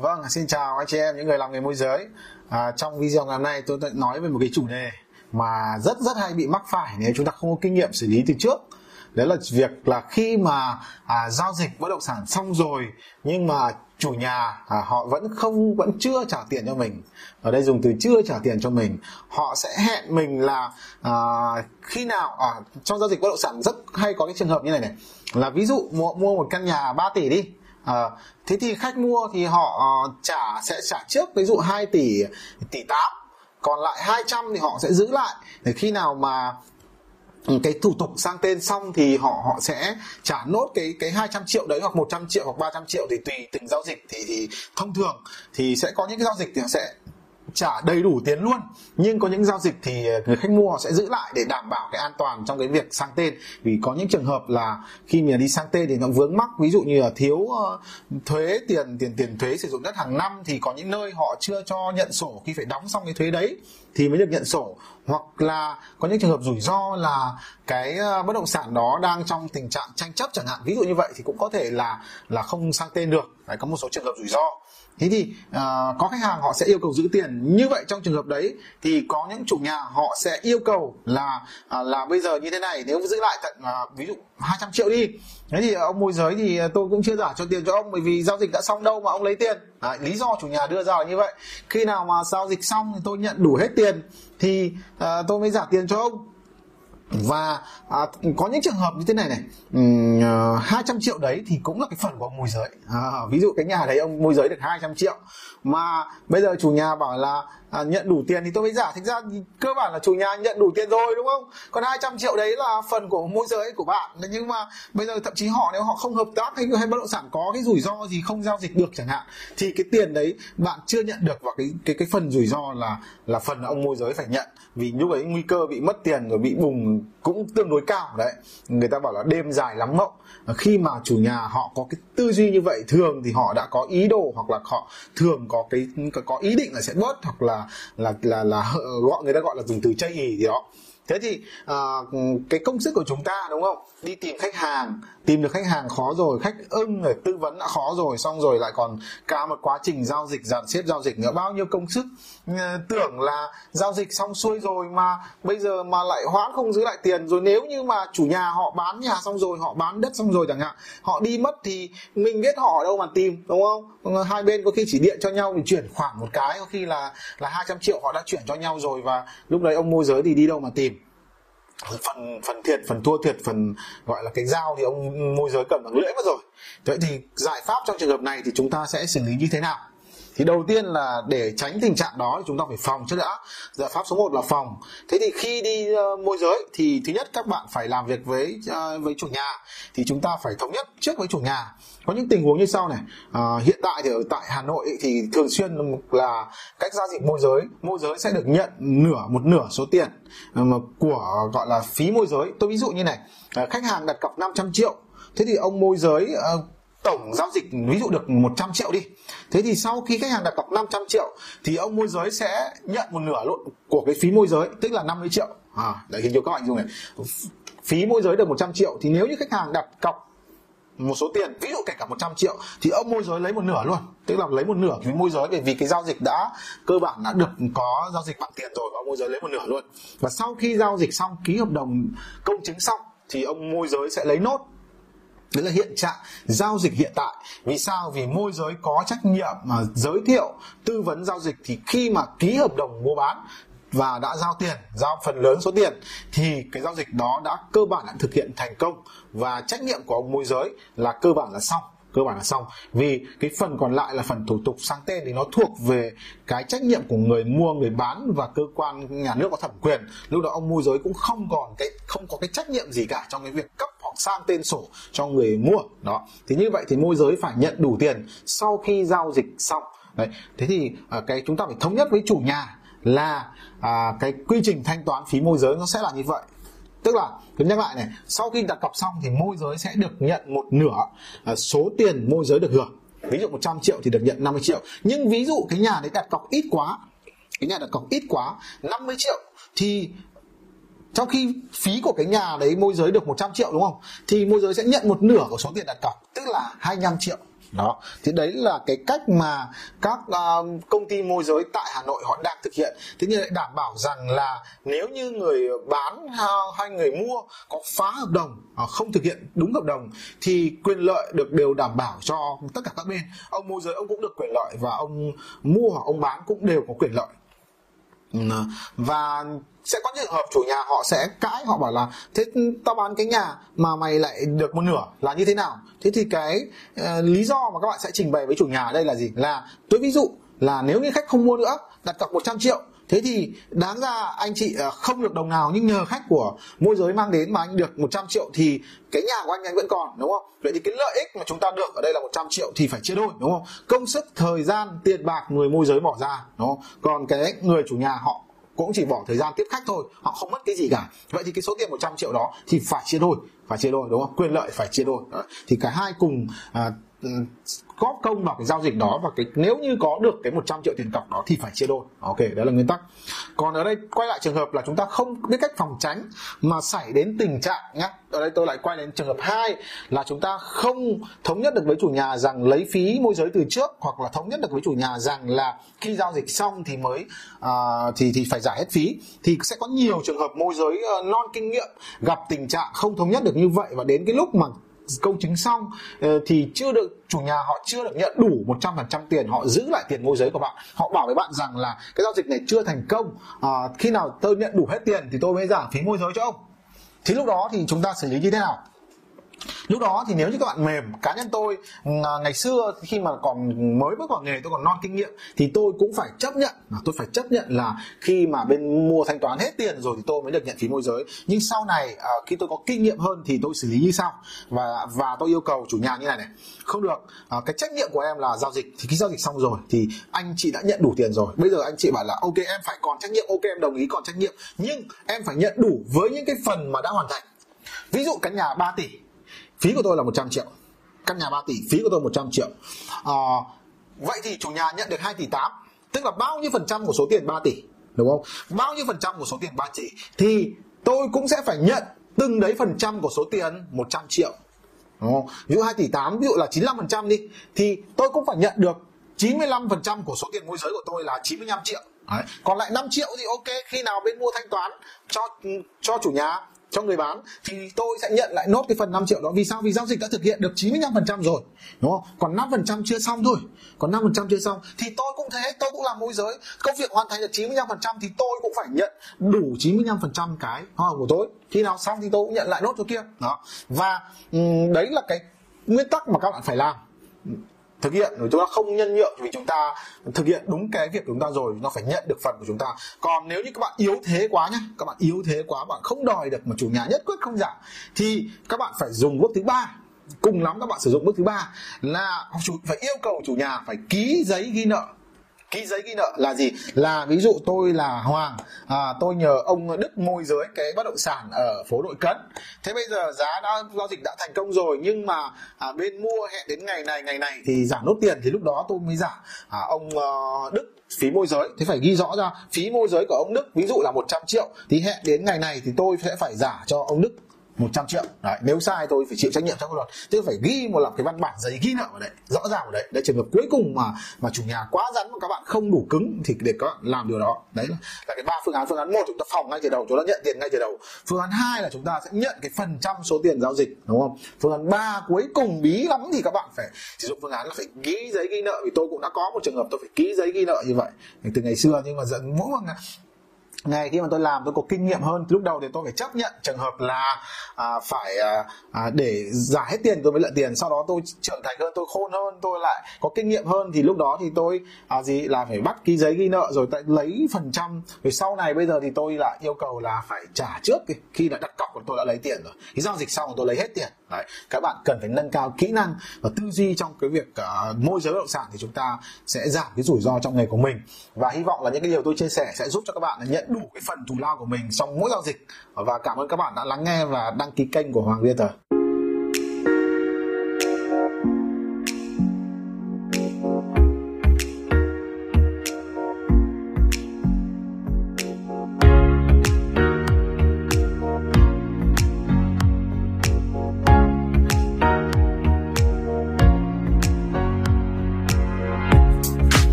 Vâng, xin chào anh chị em những người làm nghề môi giới. À, trong video ngày hôm nay tôi nói về một cái chủ đề mà rất rất hay bị mắc phải nếu chúng ta không có kinh nghiệm xử lý từ trước. Đấy là việc là khi mà à, giao dịch bất động sản xong rồi nhưng mà chủ nhà à, họ vẫn không vẫn chưa trả tiền cho mình. Ở đây dùng từ chưa trả tiền cho mình. Họ sẽ hẹn mình là à, khi nào à, trong giao dịch bất động sản rất hay có cái trường hợp như này này là ví dụ mua, mua một căn nhà 3 tỷ đi À, thế thì khách mua thì họ ờ, trả sẽ trả trước ví dụ 2 tỷ tỷ 8 còn lại 200 thì họ sẽ giữ lại. Để khi nào mà cái thủ tục sang tên xong thì họ họ sẽ trả nốt cái cái 200 triệu đấy hoặc 100 triệu hoặc 300 triệu thì tùy từng giao dịch thì thì thông thường thì sẽ có những cái giao dịch thì họ sẽ trả đầy đủ tiền luôn. Nhưng có những giao dịch thì người khách mua sẽ giữ lại để đảm bảo cái an toàn trong cái việc sang tên. Vì có những trường hợp là khi mà đi sang tên thì nó vướng mắc ví dụ như là thiếu ờ, thuế tiền tiền tiền thuế sử dụng đất hàng năm thì có những nơi họ chưa cho nhận sổ khi phải đóng xong cái thuế đấy thì mới được nhận sổ. Hoặc là có những trường hợp rủi ro là cái ờ, bất động sản đó đang trong tình trạng tranh chấp chẳng hạn ví dụ như vậy thì cũng có thể là là không sang tên được. Đấy, có một số trường hợp rủi ro thế thì uh, có khách hàng họ sẽ yêu cầu giữ tiền. Như vậy trong trường hợp đấy thì có những chủ nhà họ sẽ yêu cầu là uh, là bây giờ như thế này nếu giữ lại tận uh, ví dụ 200 triệu đi. Thế thì ông môi giới thì tôi cũng chưa giả cho tiền cho ông bởi vì giao dịch đã xong đâu mà ông lấy tiền. Đấy, lý do chủ nhà đưa ra là như vậy. Khi nào mà giao dịch xong thì tôi nhận đủ hết tiền thì uh, tôi mới giả tiền cho ông và à, có những trường hợp như thế này này. Um, uh, 200 triệu đấy thì cũng là cái phần của ông môi giới. À, ví dụ cái nhà đấy ông môi giới được 200 triệu. Mà bây giờ chủ nhà bảo là à, nhận đủ tiền thì tôi mới giả. Thực ra thì cơ bản là chủ nhà nhận đủ tiền rồi đúng không? Còn 200 triệu đấy là phần của môi giới của bạn. Nhưng mà bây giờ thậm chí họ nếu họ không hợp tác hay hay bất động sản có cái rủi ro gì không giao dịch được chẳng hạn thì cái tiền đấy bạn chưa nhận được và cái cái cái phần rủi ro là là phần ông môi giới phải nhận. Vì lúc ấy nguy cơ bị mất tiền rồi bị bùng cũng tương đối cao. Đấy người ta bảo là đêm dài lắm mộng. Khi mà chủ nhà họ có cái tư duy như vậy thường thì họ đã có ý đồ hoặc là họ thường có cái có ý định là sẽ bớt hoặc là là là là gọi người ta gọi là dùng từ chây ý gì đó thế thì uh, cái công sức của chúng ta đúng không? Đi tìm khách hàng tìm được khách hàng khó rồi khách ưng rồi tư vấn đã khó rồi xong rồi lại còn cả một quá trình giao dịch dàn xếp giao dịch nữa. Bao nhiêu công sức uh, tưởng là giao dịch xong xuôi rồi mà bây giờ mà lại hoãn không giữ lại tiền. Rồi nếu như mà chủ nhà họ bán nhà xong rồi họ bán đất xong rồi chẳng hạn họ đi mất thì mình biết họ ở đâu mà tìm đúng không? Ờ, hai bên có khi chỉ điện cho nhau thì chuyển khoản một cái có khi là là 200 triệu họ đã chuyển cho nhau rồi và lúc đấy ông môi giới thì đi đâu mà tìm phần phần thiệt, phần thua thiệt, phần gọi là cái dao thì ông môi giới cầm bằng lưỡi mất rồi. Vậy thì giải pháp trong trường hợp này thì chúng ta sẽ xử lý như thế nào? Thì đầu tiên là để tránh tình trạng đó thì chúng ta phải phòng trước đã. Giải pháp số 1 là phòng. Thế thì khi đi uh, môi giới thì thứ nhất các bạn phải làm việc với uh, với chủ nhà. Thì chúng ta phải thống nhất trước với chủ nhà. Có những tình huống như sau này. À, hiện tại thì ở tại Hà Nội thì thường xuyên là cách giao dịch môi giới. Môi giới sẽ được nhận nửa một nửa số tiền mà của gọi là phí môi giới. Tôi ví dụ như này. À, khách hàng đặt cọc 500 triệu. Thế thì ông môi giới uh, tổng giao dịch ví dụ được 100 triệu đi. Thế thì sau khi khách hàng đặt cọc 500 triệu thì ông môi giới sẽ nhận một nửa luôn của cái phí môi giới tức là 50 triệu. À, đấy hình như các bạn dùng này. Phí môi giới được 100 triệu thì nếu như khách hàng đặt cọc một số tiền ví dụ kể cả 100 triệu thì ông môi giới lấy một nửa luôn. Tức là lấy một nửa phí môi giới bởi vì cái giao dịch đã cơ bản đã được có giao dịch bằng tiền rồi và ông môi giới lấy một nửa luôn. Và sau khi giao dịch xong ký hợp đồng công chứng xong thì ông môi giới sẽ lấy nốt. Đấy là hiện trạng giao dịch hiện tại. Vì sao? Vì môi giới có trách nhiệm mà giới thiệu, tư vấn giao dịch thì khi mà ký hợp đồng mua bán và đã giao tiền, giao phần lớn số tiền thì cái giao dịch đó đã cơ bản đã thực hiện thành công và trách nhiệm của ông môi giới là cơ bản là xong cơ bản là xong vì cái phần còn lại là phần thủ tục sang tên thì nó thuộc về cái trách nhiệm của người mua người bán và cơ quan nhà nước có thẩm quyền lúc đó ông môi giới cũng không còn cái không có cái trách nhiệm gì cả trong cái việc cấp sang tên sổ cho người mua. Đó. Thì như vậy thì môi giới phải nhận đủ tiền sau khi giao dịch xong. Đấy. Thế thì à, cái chúng ta phải thống nhất với chủ nhà là à, cái quy trình thanh toán phí môi giới nó sẽ là như vậy. Tức là tôi nhắc lại này sau khi đặt cọc xong thì môi giới sẽ được nhận một nửa à, số tiền môi giới được hưởng. Ví dụ 100 triệu thì được nhận 50 triệu. Nhưng ví dụ cái nhà đấy đặt cọc ít quá cái nhà đặt cọc ít quá 50 triệu thì trong khi phí của cái nhà đấy môi giới được 100 triệu đúng không? Thì môi giới sẽ nhận một nửa của số tiền đặt cọc tức là 25 triệu. Đó. Thì đấy là cái cách mà các uh, công ty môi giới tại Hà Nội họ đang thực hiện. Thế nhưng lại đảm bảo rằng là nếu như người bán uh, hay người mua có phá hợp đồng uh, không thực hiện đúng hợp đồng thì quyền lợi được đều đảm bảo cho tất cả các bên. Ông môi giới ông cũng được quyền lợi và ông mua hoặc ông bán cũng đều có quyền lợi. À, và sẽ có trường hợp chủ nhà họ sẽ cãi họ bảo là thế tao bán cái nhà mà mày lại được một nửa là như thế nào? Thế thì cái uh, lý do mà các bạn sẽ trình bày với chủ nhà đây là gì? Là tôi ví dụ là nếu như khách không mua nữa đặt cọc 100 triệu thế thì đáng ra anh chị à, không được đồng nào nhưng nhờ khách của môi giới mang đến mà anh được 100 triệu thì cái nhà của anh anh vẫn còn đúng không? Vậy thì cái lợi ích mà chúng ta được ở đây là 100 triệu thì phải chia đôi đúng không? Công sức thời gian tiền bạc người môi giới bỏ ra đúng không? Còn cái người chủ nhà họ cũng chỉ bỏ thời gian tiếp khách thôi họ không mất cái gì cả. Vậy thì cái số tiền 100 triệu đó thì phải chia đôi phải chia đôi đúng không? Quyền lợi phải chia đôi. Đó. thì cả hai cùng à, góp công vào cái giao dịch đó và cái nếu như có được cái 100 triệu tiền cọc đó thì phải chia đôi. Ok đó là nguyên tắc. Còn ở đây quay lại trường hợp là chúng ta không biết cách phòng tránh mà xảy đến tình trạng nhá. Ở đây tôi lại quay đến trường hợp 2 là chúng ta không thống nhất được với chủ nhà rằng lấy phí môi giới từ trước hoặc là thống nhất được với chủ nhà rằng là khi giao dịch xong thì mới uh, thì thì phải trả hết phí. Thì sẽ có nhiều trường hợp môi giới uh, non kinh nghiệm gặp tình trạng không thống nhất được như vậy và đến cái lúc mà công chứng xong ờ, thì chưa được chủ nhà họ chưa được nhận đủ 100% tiền họ giữ lại tiền môi giới của bạn. Họ bảo với bạn rằng là cái giao dịch này chưa thành công. À, khi nào tôi nhận đủ hết tiền thì tôi mới giảm phí môi giới cho ông. Thì lúc đó thì chúng ta xử lý như thế nào? Lúc đó thì nếu như các bạn mềm cá nhân tôi à, ngày xưa khi mà còn mới bước vào nghề tôi còn non kinh nghiệm thì tôi cũng phải chấp nhận à, tôi phải chấp nhận là khi mà bên mua thanh toán hết tiền rồi thì tôi mới được nhận phí môi giới. Nhưng sau này à, khi tôi có kinh nghiệm hơn thì tôi xử lý như sau. Và và tôi yêu cầu chủ nhà như này này. Không được à, cái trách nhiệm của em là giao dịch. Thì khi giao dịch xong rồi thì anh chị đã nhận đủ tiền rồi. Bây giờ anh chị bảo là ok em phải còn trách nhiệm. Ok em đồng ý còn trách nhiệm. Nhưng em phải nhận đủ với những cái phần mà đã hoàn thành. Ví dụ căn nhà 3 tỷ phí của tôi là 100 triệu. Căn nhà 3 tỷ phí của tôi 100 triệu. À, vậy thì chủ nhà nhận được 2 tỷ 8 tức là bao nhiêu phần trăm của số tiền 3 tỷ đúng không? Bao nhiêu phần trăm của số tiền 3 tỷ thì tôi cũng sẽ phải nhận từng đấy phần trăm của số tiền 100 triệu đúng không? ví dụ 2 tỷ 8 ví dụ là 95 phần trăm đi thì tôi cũng phải nhận được 95 phần trăm của số tiền môi giới của tôi là 95 triệu. Đấy. còn lại 5 triệu thì ok khi nào bên mua thanh toán cho cho chủ nhà cho người bán, thì tôi sẽ nhận lại nốt cái phần 5 triệu đó. Vì sao? Vì giao dịch đã thực hiện được 95% rồi, đúng không? Còn 5% chưa xong thôi. Còn 5% chưa xong, thì tôi cũng thế, tôi cũng làm môi giới. Công việc hoàn thành được 95% thì tôi cũng phải nhận đủ 95% cái hoa hồng của tôi. Khi nào xong thì tôi cũng nhận lại nốt cho kia. Đó. Và đấy là cái nguyên tắc mà các bạn phải làm thực hiện. Rồi chúng ta không nhân nhượng vì chúng ta thực hiện đúng cái việc của chúng ta rồi, nó phải nhận được phần của chúng ta. Còn nếu như các bạn yếu thế quá nhá, các bạn yếu thế quá, bạn không đòi được mà chủ nhà nhất quyết không giảm, thì các bạn phải dùng bước thứ ba. Cùng lắm các bạn sử dụng bước thứ ba là phải yêu cầu chủ nhà phải ký giấy ghi nợ ký giấy ghi nợ là gì? Là ví dụ tôi là hoàng à, tôi nhờ ông đức môi giới cái bất động sản ở phố đội cấn. Thế bây giờ giá đã giao dịch đã thành công rồi nhưng mà à, bên mua hẹn đến ngày này ngày này thì giảm nốt tiền thì lúc đó tôi mới giảm à, ông uh, đức phí môi giới. Thế phải ghi rõ ra phí môi giới của ông đức ví dụ là 100 triệu thì hẹn đến ngày này thì tôi sẽ phải giả cho ông đức. 100 triệu. Đấy, nếu sai tôi phải chịu trách nhiệm trong pháp luật. Tôi phải ghi một lập cái văn bản giấy ghi nợ vào đấy rõ ràng vào đấy. Đấy trường hợp cuối cùng mà mà chủ nhà quá rắn mà các bạn không đủ cứng thì để các bạn làm điều đó. Đấy là, là cái ba phương án. Phương án một chúng ta phòng ngay từ đầu chúng ta nhận tiền ngay từ đầu. Phương án hai là chúng ta sẽ nhận cái phần trăm số tiền giao dịch đúng không? Phương án ba cuối cùng bí lắm thì các bạn phải sử dụng phương án là phải ký giấy ghi nợ. Vì tôi cũng đã có một trường hợp tôi phải ký giấy ghi nợ như vậy. Từ ngày xưa nhưng mà dẫn mỗi một ngày khi mà tôi làm tôi có kinh nghiệm hơn lúc đầu thì tôi phải chấp nhận trường hợp là à, phải à, à để giả hết tiền tôi mới lợi tiền. Sau đó tôi trưởng thành hơn tôi khôn hơn tôi lại có kinh nghiệm hơn thì lúc đó thì tôi à, gì là phải bắt ký giấy ghi nợ rồi tại lấy phần trăm. Rồi sau này bây giờ thì tôi lại yêu cầu là phải trả trước khi đã đặt cọc của tôi đã lấy tiền rồi. Cái giao dịch xong tôi lấy hết tiền. Đấy. các bạn cần phải nâng cao kỹ năng và tư duy trong cái việc uh, môi giới bất động sản thì chúng ta sẽ giảm cái rủi ro trong nghề của mình. Và hy vọng là những cái điều tôi chia sẻ sẽ giúp cho các bạn nhận đủ cái phần thù lao của mình trong mỗi giao dịch. Và cảm ơn các bạn đã lắng nghe và đăng ký kênh của Hoàng Realtor